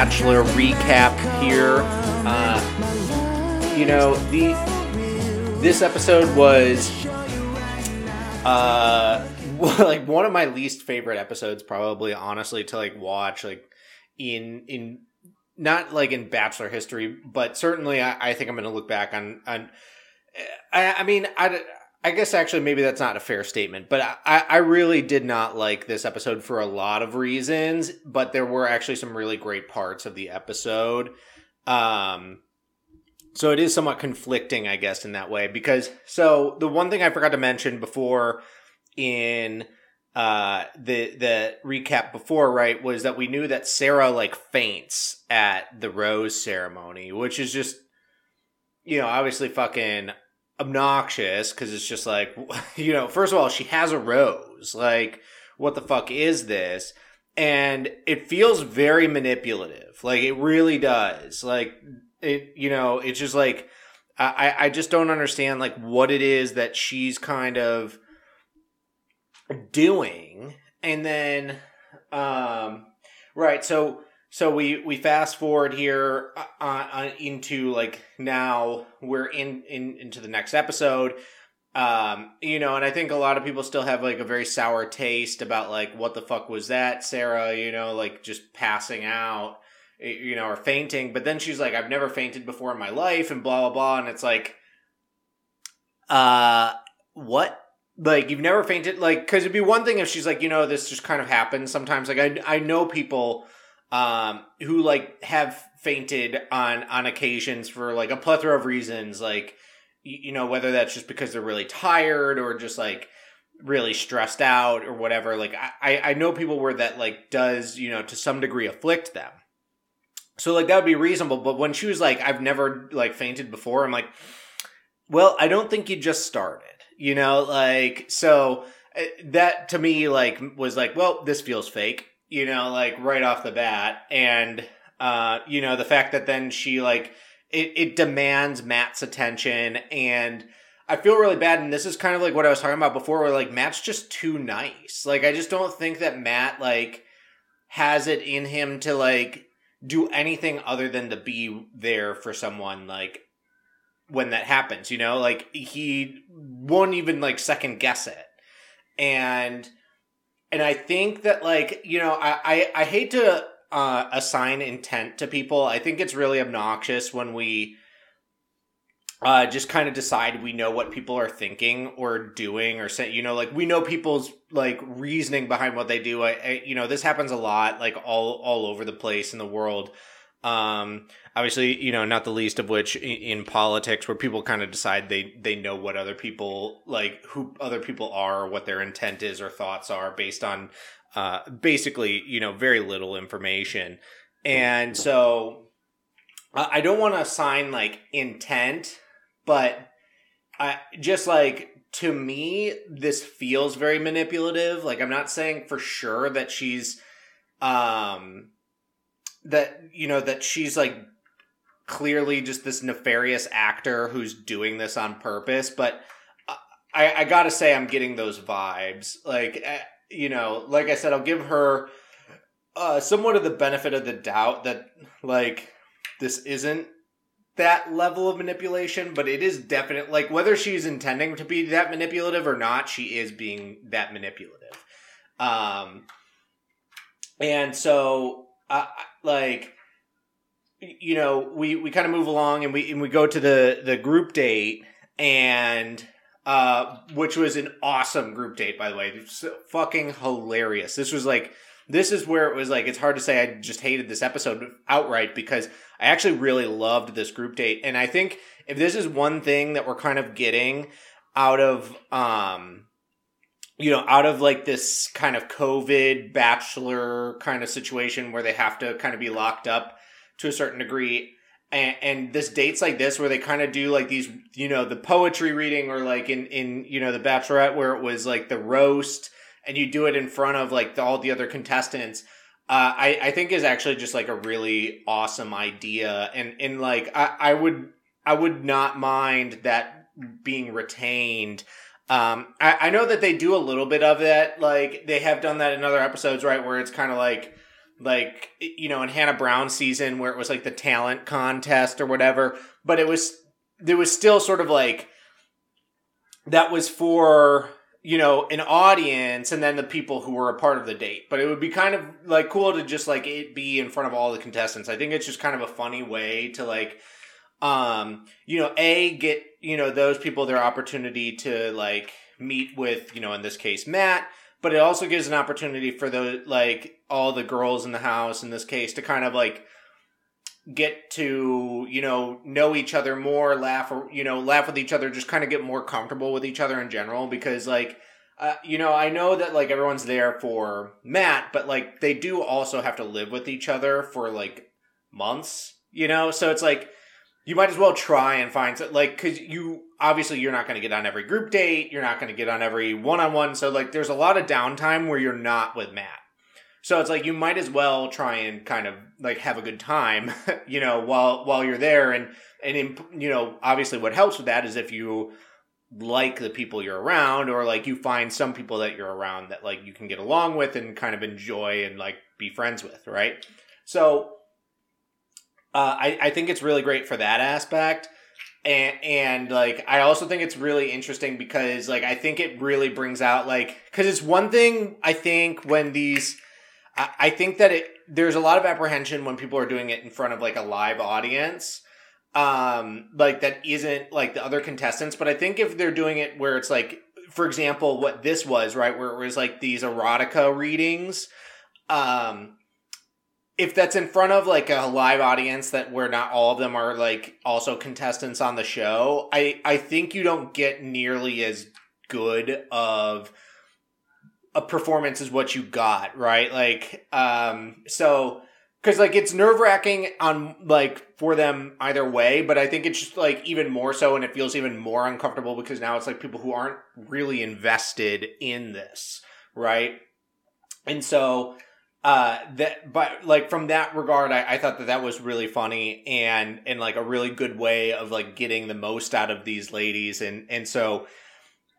Bachelor recap here. Uh, you know, the this episode was uh like one of my least favorite episodes, probably honestly to like watch like in in not like in Bachelor history, but certainly I, I think I'm going to look back on on I, I mean, I, I guess actually maybe that's not a fair statement, but I, I really did not like this episode for a lot of reasons, but there were actually some really great parts of the episode. Um, so it is somewhat conflicting, I guess, in that way, because so the one thing I forgot to mention before in uh the the recap before right was that we knew that Sarah like faints at the rose ceremony which is just you know obviously fucking obnoxious because it's just like, you know, first of all, she has a rose. Like, what the fuck is this? And it feels very manipulative. Like, it really does. Like, it, you know, it's just like, I, I just don't understand, like, what it is that she's kind of doing. And then, um, right. So, so we we fast forward here uh, uh, into like now we're in, in into the next episode. Um you know and i think a lot of people still have like a very sour taste about like what the fuck was that sarah you know like just passing out you know or fainting. But then she's like i've never fainted before in my life and blah blah blah. And it's like uh what? Like you've never fainted? Like because it'd be one thing if she's like you know this just kind of happens sometimes. Like i i know people um, who like have fainted on on occasions for like a plethora of reasons, like you, you know whether that's just because they're really tired or just like really stressed out or whatever. Like I I know people where that like does you know to some degree afflict them. So like that would be reasonable, but when she was like, I've never like fainted before, I'm like, well, I don't think you just started, you know, like so eh, that to me like was like, well, this feels fake you know, like right off the bat. And, uh, you know, the fact that then she like, it, it demands Matt's attention and I feel really bad. And this is kind of like what I was talking about before where like Matt's just too nice. Like, I just don't think that Matt like has it in him to like do anything other than to be there for someone like when that happens, you know? Like he won't even like second guess it. And and I think that like you know I I, I hate to uh, assign intent to people. I think it's really obnoxious when we uh, just kind of decide we know what people are thinking or doing or say you know like we know people's like reasoning behind what they do. I, I you know this happens a lot like all all over the place in the world. Um, obviously, you know, not the least of which in, in politics, where people kind of decide they they know what other people like, who other people are, what their intent is or thoughts are, based on uh, basically, you know, very little information. And so, I don't want to assign like intent, but I just like to me, this feels very manipulative. Like I'm not saying for sure that she's um that you know that she's like clearly just this nefarious actor who's doing this on purpose but i i gotta say i'm getting those vibes. Like eh, you know like i said i'll give her uh somewhat of the benefit of the doubt that like this isn't that level of manipulation but it is definite like whether she's intending to be that manipulative or not she is being that manipulative. Um and so uh, like you know we we kind of move along and we and we go to the the group date and uh which was an awesome group date by the way. It's fucking hilarious. This was like this is where it was like it's hard to say i just hated this episode outright because i actually really loved this group date. And i think if this is one thing that we're kind of getting out of um you know, out of like this kind of COVID bachelor kind of situation where they have to kind of be locked up to a certain degree. And, and this dates like this where they kind of do like these, you know, the poetry reading or like in, in, you know, the bachelorette where it was like the roast and you do it in front of like the, all the other contestants. Uh, I, I think is actually just like a really awesome idea. And, and like, I, I would, I would not mind that being retained. Um, I, I know that they do a little bit of it. Like they have done that in other episodes, right? Where it's kind of like, like you know, in Hannah Brown season, where it was like the talent contest or whatever. But it was there was still sort of like that was for you know an audience and then the people who were a part of the date but it would be kind of like cool to just like it be in front of all the contestants i think it's just kind of a funny way to like um you know a get you know those people their opportunity to like meet with you know in this case matt but it also gives an opportunity for the like all the girls in the house in this case to kind of like get to you know know each other more laugh or you know laugh with each other just kind of get more comfortable with each other in general because like uh, you know i know that like everyone's there for matt but like they do also have to live with each other for like months you know? So it's like you might as well try and find like because you obviously you're not going to get on every group date you're not going to get on every one-on-one so like there's a lot of downtime where you're not with matt so it's like you might as well try and kind of like have a good time, you know, while while you're there and and you know, obviously what helps with that is if you like the people you're around or like you find some people that you're around that like you can get along with and kind of enjoy and like be friends with, right? So uh, I, I think it's really great for that aspect. And, and like I also think it's really interesting because like I think it really brings out like because it's one thing I think when these I, think that it there's a lot of apprehension when people are doing it in front of like a live audience um like that isn't like the other contestants but i think if they're doing it where it's like for example what this was right where it was like these erotica readings um if that's in front of like a live audience that where not all of them are like also contestants on the show i i think you don't get nearly as good of a performance as what you got, right? Like, um, so because like it's nerve wracking on like for them either way, but I think it's just like even more so, and it feels even more uncomfortable because now it's like people who aren't really invested in this, right? And so uh that but like from that regard I, I thought that that was really funny and and like a really good way of like getting the most out of these ladies. And and so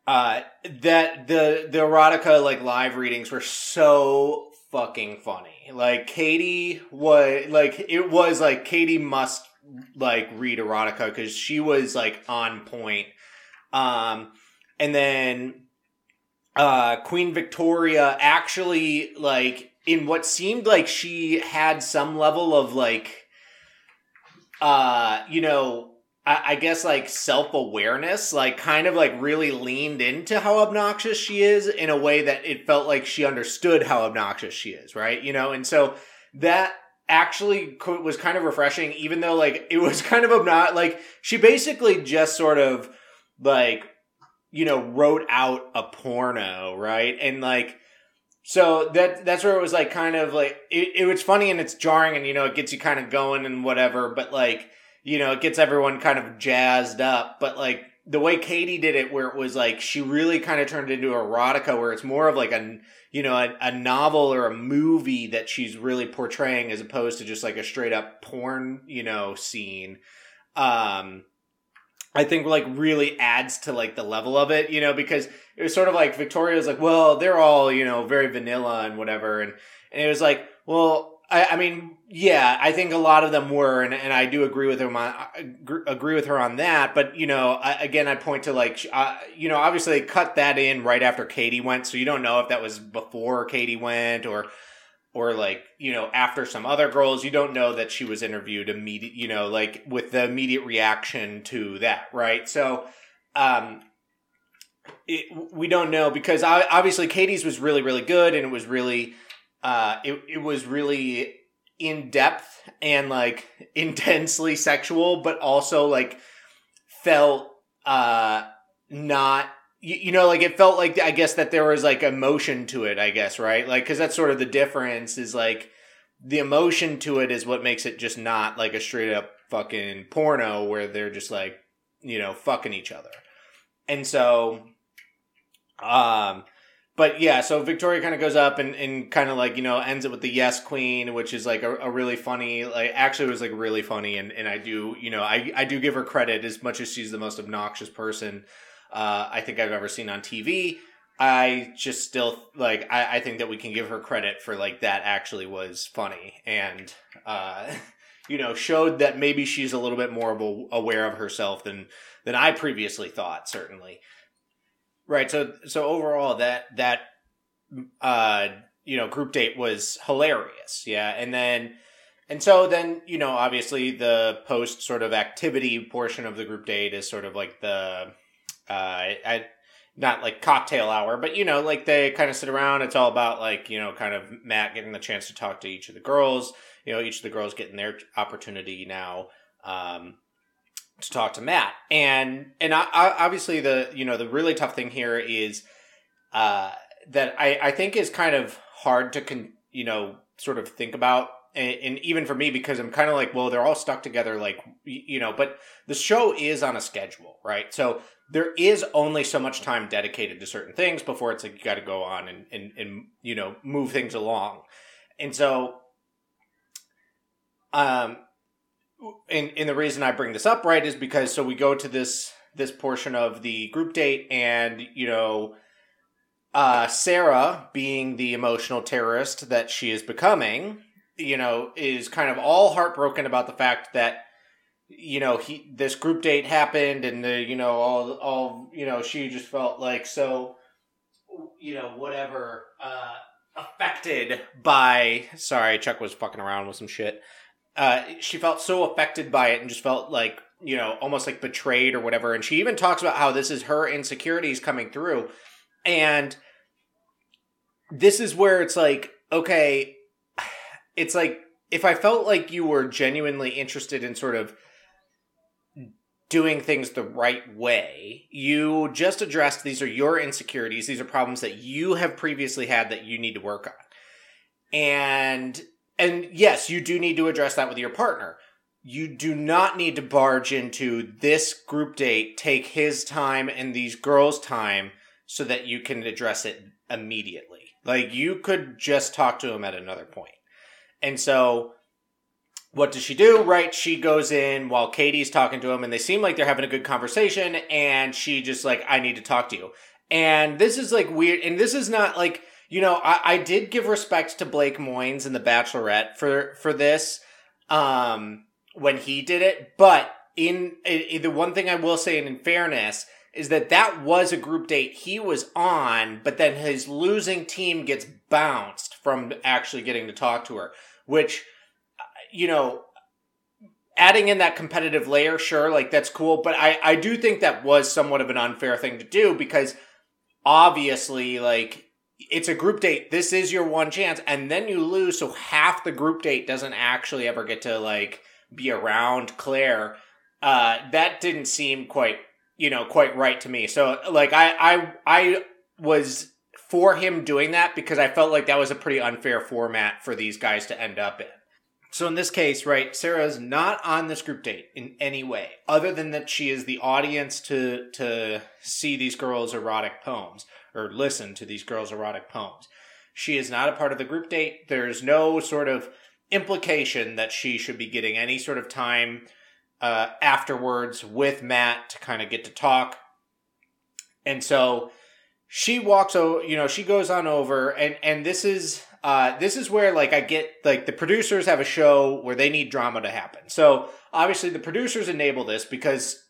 uh that the the erotica like live readings were so fucking funny. Like katie was like it was like katie must like read erotica because she was like on point. Um and then uh queen victoria actually like in what seemed like she had some level of like uh you know I, I guess like self awareness, like kind of like really leaned into how obnoxious she is in a way that it felt like she understood how obnoxious she is, right? You know, and so that actually was kind of refreshing, even though like it was kind of obnoxious. Like she basically just sort of like you know wrote out a porno, right? And like so that that's where it was like kind of like it, it was funny and it's jarring and you know it gets you kind of going and whatever, but like you know, it gets everyone kind of jazzed up. But like the way Katie did it, where it was like she really kind of turned it into erotica, where it's more of like a you know a, a novel or a movie that she's really portraying as opposed to just like a straight up porn you know scene. Um, I think like really adds to like the level of it, you know, because it was sort of like Victoria's like, well, they're all you know very vanilla and whatever, and and it was like, well, I, I, mean, yeah, I think a lot of them were, and, and I do agree with her. On, agree with her on that. But you know, I, again, I point to like, uh, you know, obviously they cut that in right after Katie went, so you don't know if that was before Katie went or, or like you know after some other girls. You don't know that she was interviewed immediate, you know, like with the immediate reaction to that, right? So, um, it, we don't know because obviously Katie's was really really good and it was really uh, it it was really in depth and like intensely sexual, but also like felt uh not you, you know like it felt like I guess that there was like emotion to it. I guess right, like because that's sort of the difference is like the emotion to it is what makes it just not like a straight up fucking porno where they're just like you know fucking each other, and so um but yeah, so Victoria kind of goes up and, and kind of like, you know, ends it with the yes queen, which is like a, a really funny, like actually was like really funny. And, and I do, you know, I, I do give her credit as much as she's the most obnoxious person uh, I think I've ever seen on TV. I just still like, I, I think that we can give her credit for like that actually was funny and, uh, you know, showed that maybe she's a little bit more aware of herself than, than I previously thought, certainly. Right. So so overall, that that uh you know group date was hilarious. Yeah, and then and so then you know obviously the post sort of activity portion of the group date is sort of like the uh I not like cocktail hour, but you know, like they kind of sit around. It's all about like, you know, kind of Matt getting the chance to talk to each of the girls. You know, each of the girls getting their opportunity now. Um, to talk to Matt. And and I, I, obviously the you know the really tough thing here is uh, that I I think is kind of hard to con, you know sort of think about. And, and even for me, because I'm kind of like, well, they're all stuck together, like you know. But the show is on a schedule, right? So there is only so much time dedicated to certain things before it's like you got to go on and, and and you know move things along. And so, um, and and the reason I bring this up right is because so we go to this this portion of the group date and you know uh Sarah being the emotional terrorist that she is becoming you know is kind of all heartbroken about the fact that you know he this group date happened and the you know all all you know she just felt like so you know whatever uh affected by sorry Chuck was fucking around with some shit. Uh, she felt so affected by it and just felt like you know almost like betrayed or whatever. And she even talks about how this is her insecurities coming through. And this is where it's like okay it's like if i felt like you were genuinely interested in sort of doing things the right way you just addressed these are your insecurities these are problems that you have previously had that you need to work on and and yes, you do need to address that with your partner. You do not need to barge into this group date, take his time and these girls' time so that you can address it immediately. Like you could just talk to him at another point. And so what does she do? Right, she goes in while Katie's talking to him and they seem like they're having a good conversation and she just like I need to talk to you. And this is like weird and this is not like you know, I, I did give respect to Blake Moynes in The Bachelorette for for this um, when he did it, but in, in the one thing I will say, and in fairness, is that that was a group date he was on, but then his losing team gets bounced from actually getting to talk to her, which, you know, adding in that competitive layer, sure, like that's cool, but I, I do think that was somewhat of an unfair thing to do because obviously, like, it's a group date. This is your one chance, and then you lose. So half the group date doesn't actually ever get to like be around Clare. Uh, that didn't seem quite, you know, quite right to me. So like I, I, I was for him doing that because I felt like that was a pretty unfair format for these guys to end up in. So in this case, right, Sarah is not on this group date in any way, other than that she is the audience to to see these girls' erotic poems or listen to these girls' erotic poems. She is not a part of the group date. There's no sort of implication that she should be getting any sort of time uh, afterwards with Matt to kind of get to talk. And so she walks over, you know, she goes on over, and and this is uh, this is where like I get like the producers have a show where they need drama to happen. So obviously the producers enable this because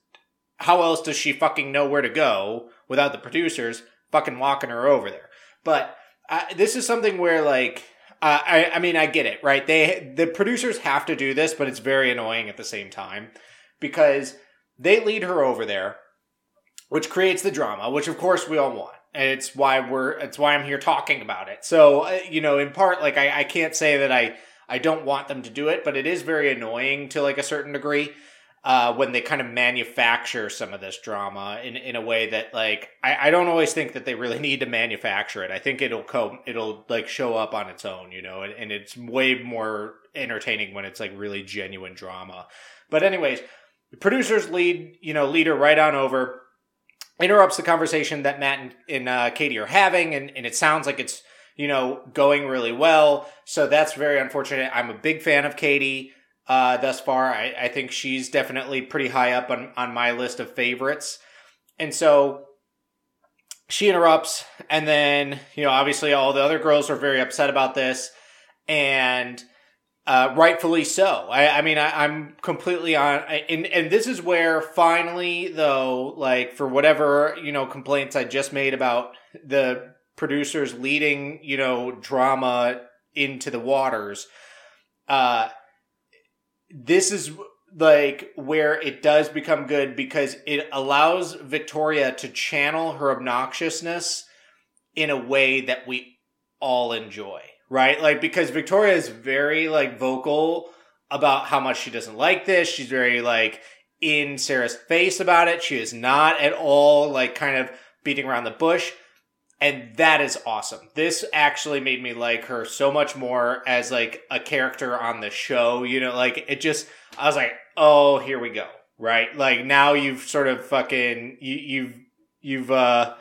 how else does she fucking know where to go without the producers? fucking walking her over there. But uh, this is something where like uh, I I mean I get it right. They the producers have to do this, but it's very annoying at the same time because they lead her over there, which creates the drama, which of course we all want. And it's why we're it's why I'm here talking about it. So uh, you know, in part, like I, I can't say that I I don't want them to do it, but it is very annoying to like a certain degree uh, when they kind of manufacture some of this drama in, in a way that like I, I don't always think that they really need to manufacture it. I think it'll come it'll like show up on its own, you know, and, and it's way more entertaining when it's like really genuine drama. But anyways, producers lead, you know, leader right on over. Interrupts the conversation that Matt and, and uh, Katie are having, and, and it sounds like it's you know going really well. So that's very unfortunate. I'm a big fan of Katie uh, thus far. I, I think she's definitely pretty high up on on my list of favorites, and so she interrupts, and then you know obviously all the other girls are very upset about this, and uh, rightfully so. I, I mean, I, am completely on, and and this is where finally, though, like for whatever you know complaints I just made about the producers leading you know drama into the waters, uh, this is like where it does become good because it allows Victoria to channel her obnoxiousness in a way that we all enjoy right? Like because Victoria is very like vocal about how much she doesn't like this. She's very like in Sarah's face about it. She is not at all like kind of beating around the bush. And that is awesome. This actually made me like her so much more as like a character on the show. You know, like it just I was like, "Oh, here we go." Right? Like now you've sort of fucking you, you've you've uh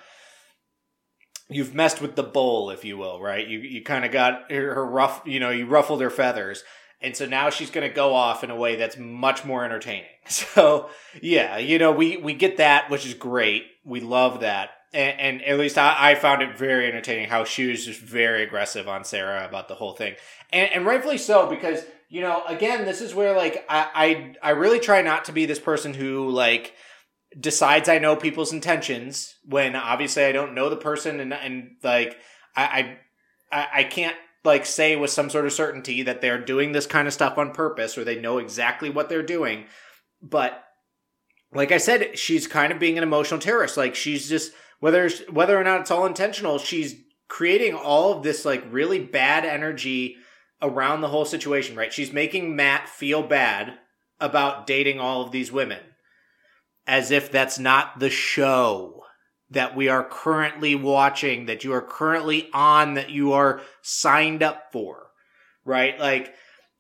you've messed with the bowl, if you will, right? You you kind of got her rough, you know, you ruffled her feathers. And so now she's going to go off in a way that's much more entertaining. So, yeah, you know, we, we get that, which is great. We love that. And, and at least I, I, found it very entertaining how she was just very aggressive on Sarah about the whole thing. And, and rightfully so, because, you know, again, this is where, like, I, I, I really try not to be this person who, like, decides I know people's intentions when obviously I don't know the person and and like I I I can't like say with some sort of certainty that they're doing this kind of stuff on purpose or they know exactly what they're doing. But like I said, she's kind of being an emotional terrorist. Like she's just whether whether or not it's all intentional, she's creating all of this like really bad energy around the whole situation, right? She's making Matt feel bad about dating all of these women as if that's not the show that we are currently watching, that you are currently on, that you are signed up for, right? Like,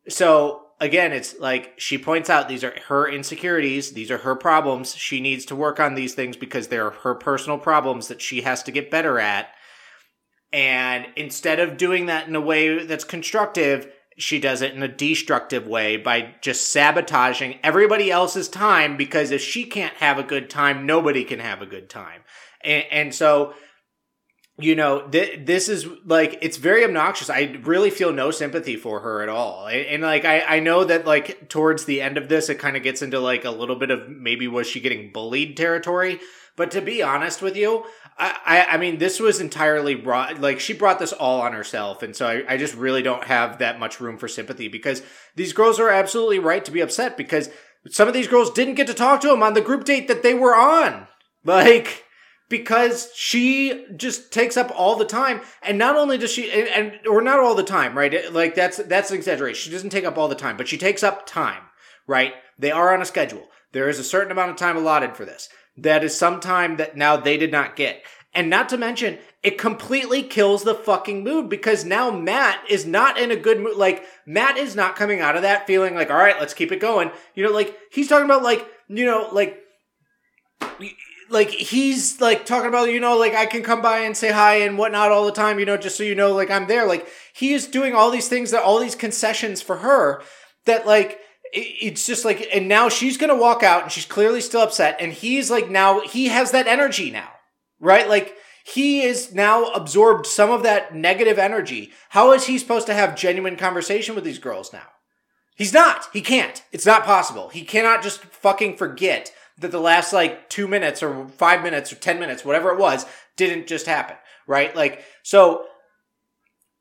so again, it's like she points out these are her insecurities, these are her problems. She needs to work on these things because they're her personal problems that she has to get better at. And instead of doing that in a way that's constructive, she does it in a destructive way by just sabotaging everybody else's time because if she can't have a good time, nobody can have a good time. And, and so, you know, th- this is like, it's very obnoxious. I really feel no sympathy for her at all. And, and like, I, I know that like towards the end of this, it kind of gets into like a little bit of maybe was she getting bullied territory. But to be honest with you, I, I mean, this was entirely brought, like, she brought this all on herself. And so I, I just really don't have that much room for sympathy because these girls are absolutely right to be upset because some of these girls didn't get to talk to him on the group date that they were on. Like, because she just takes up all the time. And not only does she, and, and or not all the time, right? Like, that's, that's an exaggeration. She doesn't take up all the time, but she takes up time, right? They are on a schedule. There is a certain amount of time allotted for this that is some time that now they did not get. And not to mention, it completely kills the fucking mood because now Matt is not in a good mood. Like, Matt is not coming out of that feeling like, all right, let's keep it going. You know, like, he's talking about, like, you know, like, like he's like talking about you know like i can come by and say hi and whatnot all the time you know just so you know like i'm there like he is doing all these things that all these concessions for her that like it's just like, and now she's gonna walk out and she's clearly still upset. And he's like, now he has that energy now, right? Like, he is now absorbed some of that negative energy. How is he supposed to have genuine conversation with these girls now? He's not. He can't. It's not possible. He cannot just fucking forget that the last like two minutes or five minutes or 10 minutes, whatever it was, didn't just happen, right? Like, so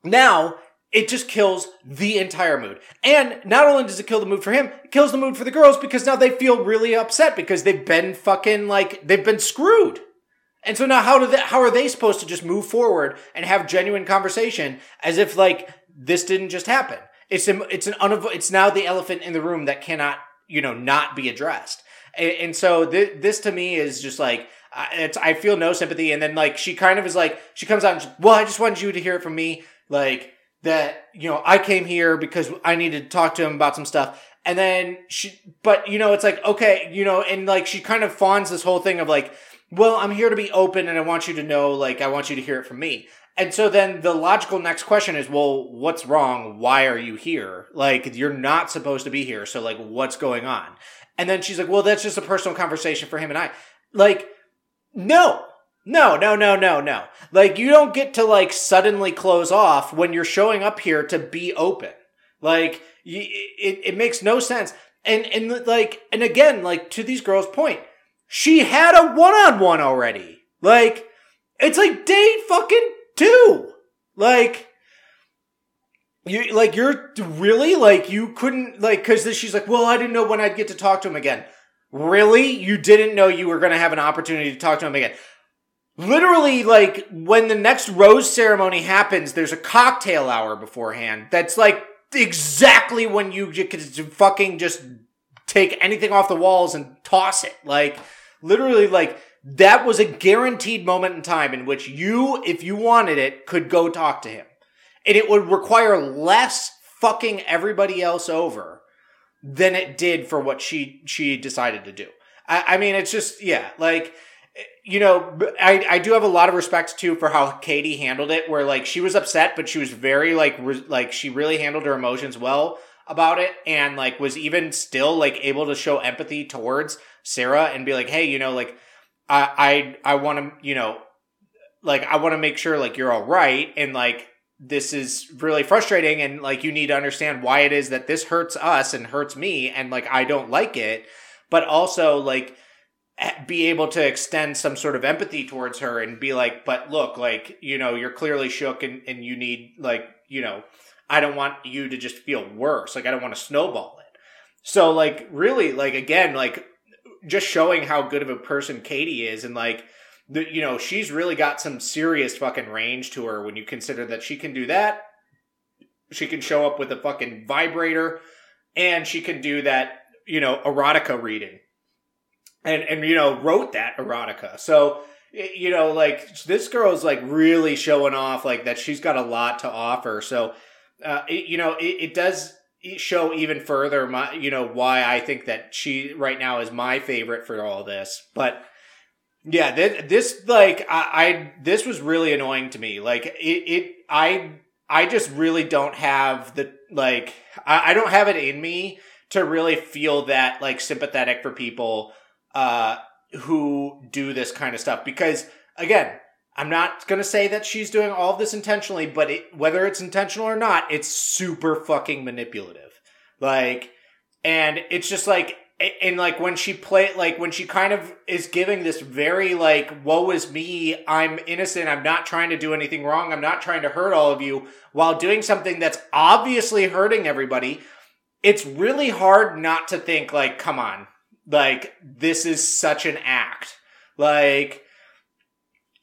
now it just kills the entire mood. And not only does it kill the mood for him, it kills the mood for the girls because now they feel really upset because they've been fucking like they've been screwed. And so now how do they, how are they supposed to just move forward and have genuine conversation as if like this didn't just happen? It's an, it's an unavo- it's now the elephant in the room that cannot, you know, not be addressed. And, and so th- this to me is just like it's I feel no sympathy and then like she kind of is like she comes out and she's, well I just wanted you to hear it from me like that you know I came here because I needed to talk to him about some stuff, And then she, but you know, it's like, okay, you know, and like she kind of fawns this whole thing of like, well, I'm here to be open and I want you to know, like, I want you to hear it from me. And so then the logical next question is, well, what's wrong? Why are you here? Like, you're not supposed to be here. So, like, what's going on? And then she's like, well, that's just a personal conversation for him and I. Like, no, no, no, no, no, no. Like, you don't get to, like, suddenly close off when you're showing up here to be open. Like, it, it makes no sense. And, and, like, and again, like, to these girls' point, she had a one on one already. Like, it's like day fucking two. Like, you like you're really like you couldn't like because she's like, well, I didn't know when I'd get to talk to him again. Really, you didn't know you were going to have an opportunity to talk to him again. Literally, like when the next rose ceremony happens, there's a cocktail hour beforehand. That's like exactly when you could fucking just take anything off the walls and toss it. Like literally, like that was a guaranteed moment in time in which you, if you wanted it, could go talk to him. And it would require less fucking everybody else over than it did for what she she decided to do. I, I mean, it's just yeah, like you know, I I do have a lot of respect too for how Katie handled it. Where like she was upset, but she was very like re- like she really handled her emotions well about it, and like was even still like able to show empathy towards Sarah and be like, hey, you know, like I I I want to you know like I want to make sure like you're all right and like this is really frustrating and like you need to understand why it is that this hurts us and hurts me and like I don't like it but also like be able to extend some sort of empathy towards her and be like but look like you know you're clearly shook and, and you need like you know I don't want you to just feel worse. Like I don't want to snowball it. So like really like again like just showing how good of a person Katie is and like the, you know she's really got some serious fucking range to her when you consider that she can do that. She can show up with a fucking vibrator and she can do that you know erotica reading and and you know wrote that erotica so you know like this girl's like really showing off like that she's got a lot to offer so uh, it, you know it, it does show even further my you know why I think that she right now is my favorite for all this. But yeah, this, this like I, I this was really annoying to me. Like it, it I I just really don't have the like I, I don't have it in me to really feel that like sympathetic for people uh who do this kind of stuff because again I'm not going to say that she's doing all of this intentionally, but it, whether it's intentional or not, it's super fucking manipulative. Like, and it's just like, and like when she play, like when she kind of is giving this very like, woe is me, I'm innocent, I'm not trying to do anything wrong, I'm not trying to hurt all of you, while doing something that's obviously hurting everybody, it's really hard not to think like, come on, like, this is such an act. Like,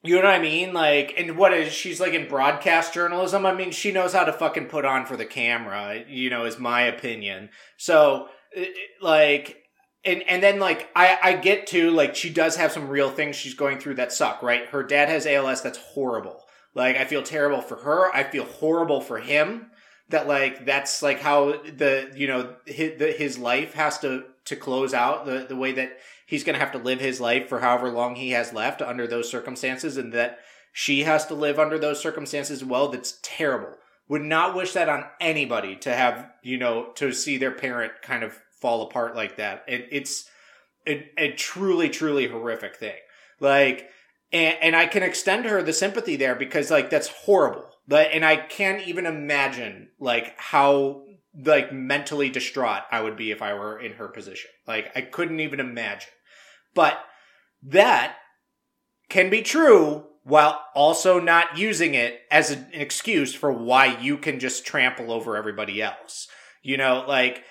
you know what I mean? Like, and what is she's like in broadcast journalism? I mean, she knows how to fucking put on for the camera, you know, is my opinion. So, like, and and then like I I get to like she does have some real things she's going through that suck, right? Her dad has ALS that's horrible. Like I feel terrible for her. I feel horrible for him that like that's like how the you know his, the, his life has to to close out the the way that he's going to have to live his life for however long he has left under those circumstances and that she has to live under those circumstances as well that's terrible. Would not wish that on anybody to have you know to see their parent kind of fall apart like that. It, it's a, a truly truly horrific thing. Like and, and i can extend her the sympathy there because like that's horrible but and i can't even imagine like how like mentally distraught i would be if i were in her position like i couldn't even imagine but that can be true while also not using it as an excuse for why you can just trample over everybody else. You know, like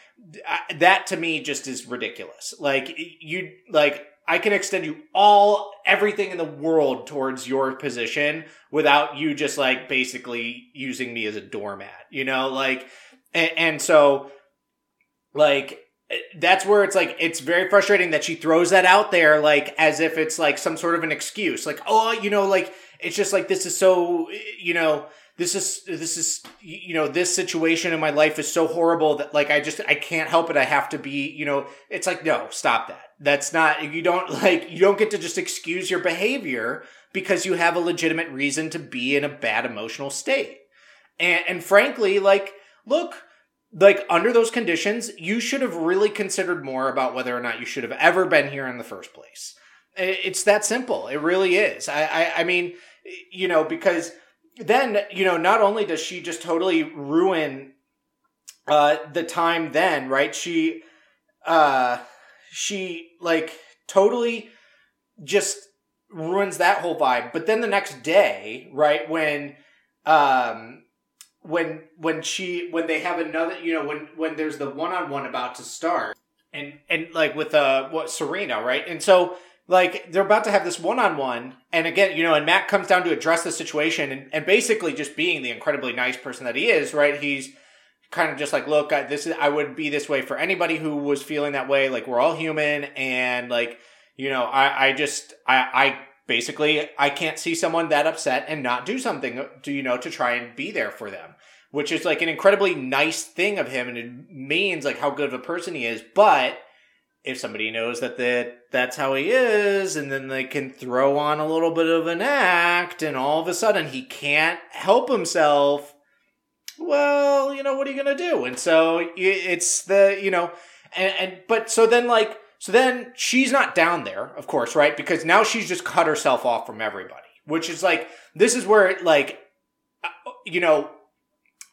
that to me just is ridiculous. Like you like I can extend you all everything in the world towards your position without you just like basically using me as a doormat, you know, like and, and so like eh, that's where it's like it's very frustrating that she throws that out there like as if it's like some sort of an excuse. Like oh you know like it's just like this is so eh, you know this is this is you know this situation in my life is so horrible that like I just I can't help it. I have to be you know? It's like no stop that that's not you don't like you don't get to just excuse your behavior because you have a legitimate reason to be in a bad emotional state. And and frankly like look like under those conditions you should have really considered more about whether or not you should have ever been here in the first place. It's that simple. It really is. I I, I mean you know because then you know not only does she just totally ruin uh the time then right? She uh she like totally just ruins that whole vibe. But then the next day right when um when when she when they have another you know when when there's the one-on-one about to start and and like with uh what serena right? And so like they're about to have this one-on-one and again you know and matt comes down to address the situation and, and basically just being the incredibly nice person that he is right? He's kind of just like look I, this is i would be this way for anybody who was feeling that way. Like we're all human and like you know i i just i i basically i can't see someone that upset and not do something to you know to try and be there for them which is like an incredibly nice thing of him and it means like how good of a person he is. But if somebody knows that that that's how he is and then they can throw on a little bit of an act and all of a sudden he can't help himself well you know what are you going to do and so it's the you know and, and but so then like so then she's not down there of course right because now she's just cut herself off from everybody which is like this is where like uh, you know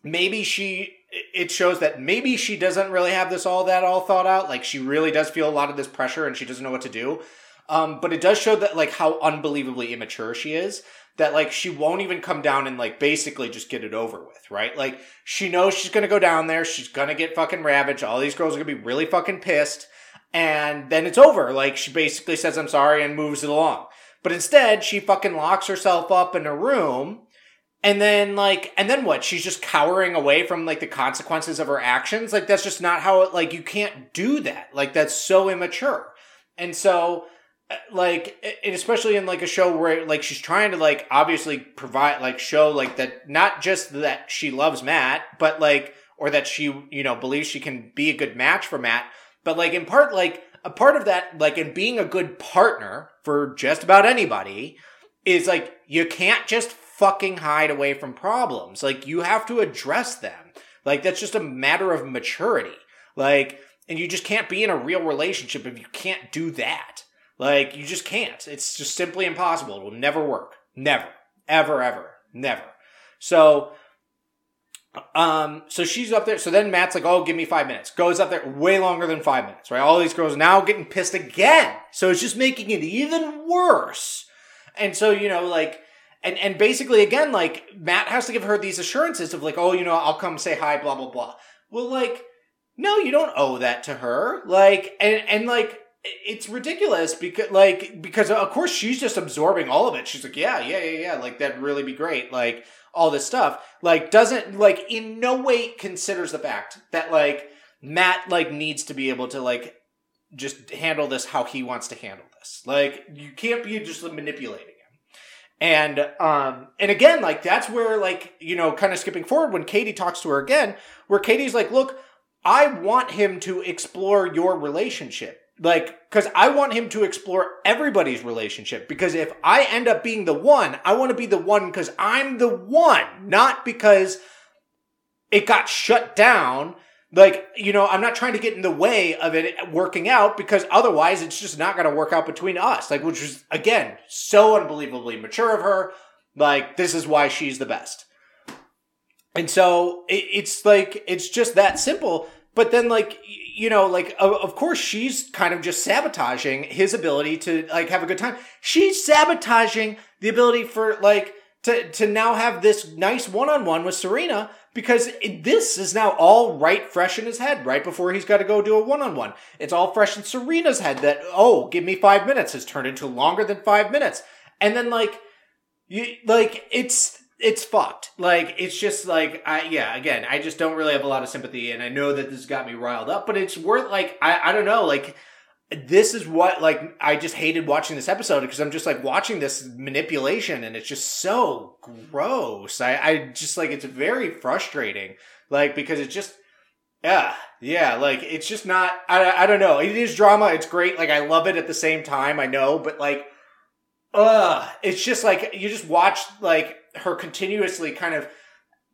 maybe she it shows that maybe she doesn't really have this all that all thought out. Like she really does feel a lot of this pressure and she doesn't know what to do. Um, but it does show that like how unbelievably immature she is. That like she won't even come down and like basically just get it over with, right? Like she knows she's gonna go down there, she's gonna get fucking ravaged. All these girls are gonna be really fucking pissed, and then it's over. Like she basically says I'm sorry and moves it along. But instead, she fucking locks herself up in a room and then like and then what she's just cowering away from like the consequences of her actions like that's just not how it like you can't do that like that's so immature and so like and especially in like a show where like she's trying to like obviously provide like show like that not just that she loves matt but like or that she you know believes she can be a good match for matt but like in part like a part of that like in being a good partner for just about anybody is like you can't just fucking hide away from problems. Like you have to address them. Like that's just a matter of maturity. Like, and you just can't be in a real relationship if you can't do that. Like you just can't. It's just simply impossible. It will never work. Never. Ever, ever. Never. So, um, so she's up there. So then Matt's like, "Oh, give me five minutes." Goes up there way longer than five minutes, right? All these girls now getting pissed again. So it's just making it even worse. And so you know, like and and basically again like matt has to give her these assurances of like oh you know i'll come say hi blah blah blah well like no you don't owe that to her like and and like it's ridiculous because like because of course she's just absorbing all of it she's like yeah yeah yeah yeah like that'd really be great like all this stuff like doesn't like in no way considers the fact that like matt like needs to be able to like just handle this how he wants to handle this like you can't be just manipulating him. and um and again, like that's where like, you know, kind of skipping forward when Katie talks to her again, where Katie's like, look, I want him to explore your relationship. Like, cause I want him to explore everybody's relationship. Because if I end up being the one, I want to be the one because I'm the one, not because it got shut down. Like you know i'm not trying to get in the way of it working out because otherwise it's just not going to work out between us like which is again so unbelievably mature of her. Like this is why she's the best. And so it, it's like it's just that simple but then like you know like of course she's kind of just sabotaging his ability to like have a good time. She's sabotaging the ability for like to to now have this nice one-on-one with serena because this is now all right fresh in his head right before he's got to go do a one-on-one. It's all fresh in serena's head that oh give me five minutes has turned into longer than five minutes. And then like you like it's it's fucked like it's just like i yeah again i just don't really have a lot of sympathy and i know that this got me riled up but it's worth like i i don't know like this is what like I just hated watching this episode because I'm just like watching this manipulation and it's just so gross. I, I just like it's very frustrating. Like because it's just yeah, yeah, like it's just not I I don't know. It is drama, it's great, like I love it at the same time, I know, but like uh it's just like you just watch like her continuously kind of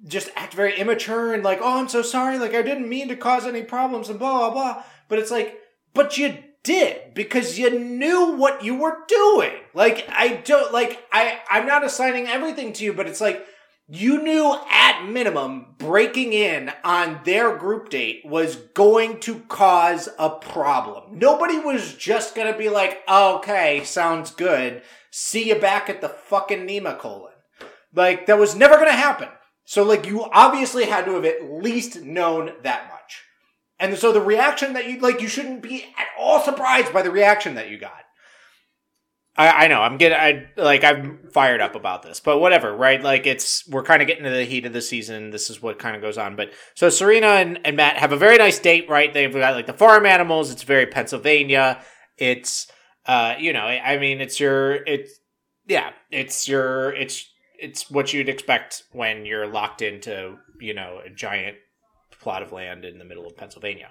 just act very immature and like, oh I'm so sorry, like I didn't mean to cause any problems and blah blah blah. But it's like, but you did because you knew what you were doing. Like I don't like I I'm not assigning everything to you, but it's like you knew at minimum breaking in on their group date was going to cause a problem. Nobody was just going to be like, okay, sounds good. See you back at the fucking Nemacolin. Like, that was never going to happen. So, like, you obviously had to have at least known that much. And so the reaction that you, like, you shouldn't be at all surprised by the reaction that you got. I, I know I'm getting I like I'm fired up about this, but whatever, right? Like it's we're kind of getting to the heat of the season. This is what kind of goes on. But so Serena and, and Matt have a very nice date, right? They've got like the farm animals. It's very Pennsylvania. It's uh, you know, I mean, it's your it's yeah, it's your it's it's what you'd expect when you're locked into you know a giant plot of land in the middle of Pennsylvania.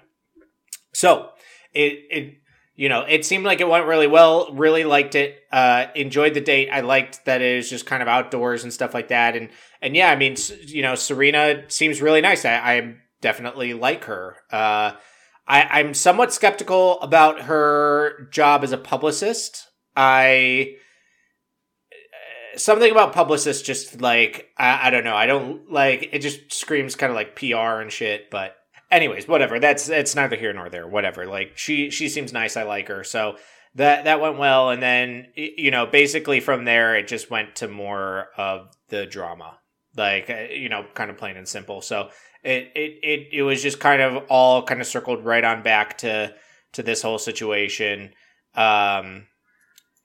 So it it you know, it seemed like it went really well. Really liked it. Uh, enjoyed the date. I liked that it was just kind of outdoors and stuff like that. And and yeah, I mean, you know, Serena seems really nice. I, I definitely like her. Uh, I, I'm somewhat skeptical about her job as a publicist. I something about publicists just like I, I don't know. I don't like it. Just screams kind of like PR and shit. But anyways, whatever. That's it's neither here nor there. Whatever. Like she she seems nice. I like her. So that that went well. And then you know, basically from there, it just went to more of the drama. Like uh, you know, kind of plain and simple. So it it it it was just kind of all kind of circled right on back to to this whole situation. Um,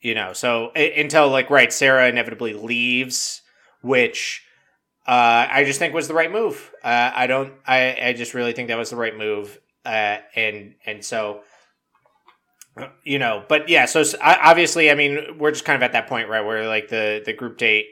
you know, so until like right, Sarah inevitably leaves, which uh, I just think was the right move. Uh, I don't. I I just really think that was the right move. Uh, and and so you know, but yeah. So obviously, I mean, we're just kind of at that point, right, where like the the group date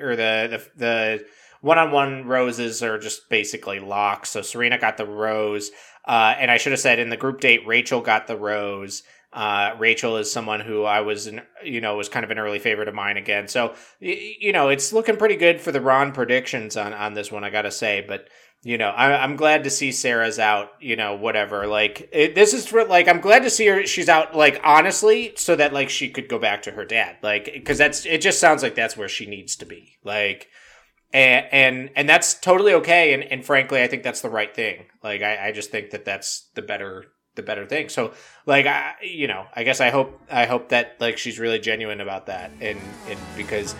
or the the the one on one roses are just basically locked So Serena got the rose, uh, and I should have said in the group date, Rachel got the rose. Uh, Rachel is someone who I was, an, you know, was kind of an early favorite of mine again. So, you know, it's looking pretty good for the Ron predictions on, on this one, I gotta say. But, you know, I, am glad to see Sarah's out, you know, whatever. Like, it, this is for, like, I'm glad to see her, she's out, like, honestly, so that, like, she could go back to her dad. Like, because that's, it just sounds like that's where she needs to be. Like, and, and, and that's totally okay. And, and frankly, I think that's the right thing. Like, I, I just think that that's the better the better thing. So like I you know, I guess I hope I hope that like she's really genuine about that and and because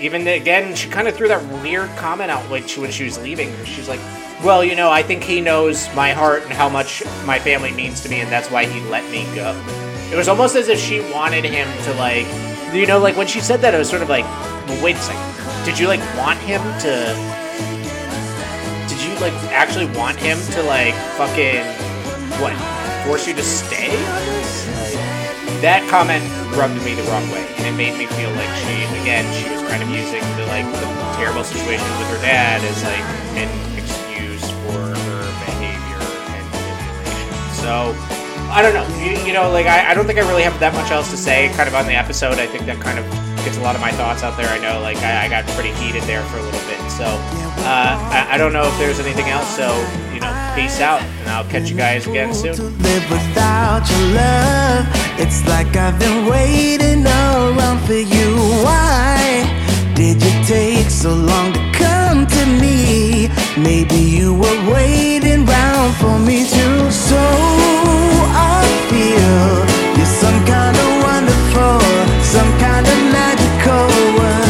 even again she kind of threw that weird comment out when she when she was leaving. She's like, "Well, you know, I think he knows my heart and how much my family means to me and that's why he let me go." It was almost as if she wanted him to like you know, like when she said that it was sort of like, well, "Wait a second. Did you like want him to did you like actually want him to like fucking what force you to stay on this? that comment rubbed me the wrong way, and it made me feel like she, again, she was kind of using the like the terrible situation with her dad as like an excuse for her behavior and manipulation. So. I don't know. You, you know, like I, I don't think I really have that much else to say. Kind of on the episode, I think that kind of gets a lot of my thoughts out there. I know, like I, I got pretty heated there for a little bit. So uh, I, I don't know if there's anything else. So you know, peace out, and I'll catch you guys again soon. Live without your love, it's like I've been waiting around for you. Why did you take so long to come to me? Maybe you were waiting around for me too. So I feel you're some kind of wonderful, some kind of magical.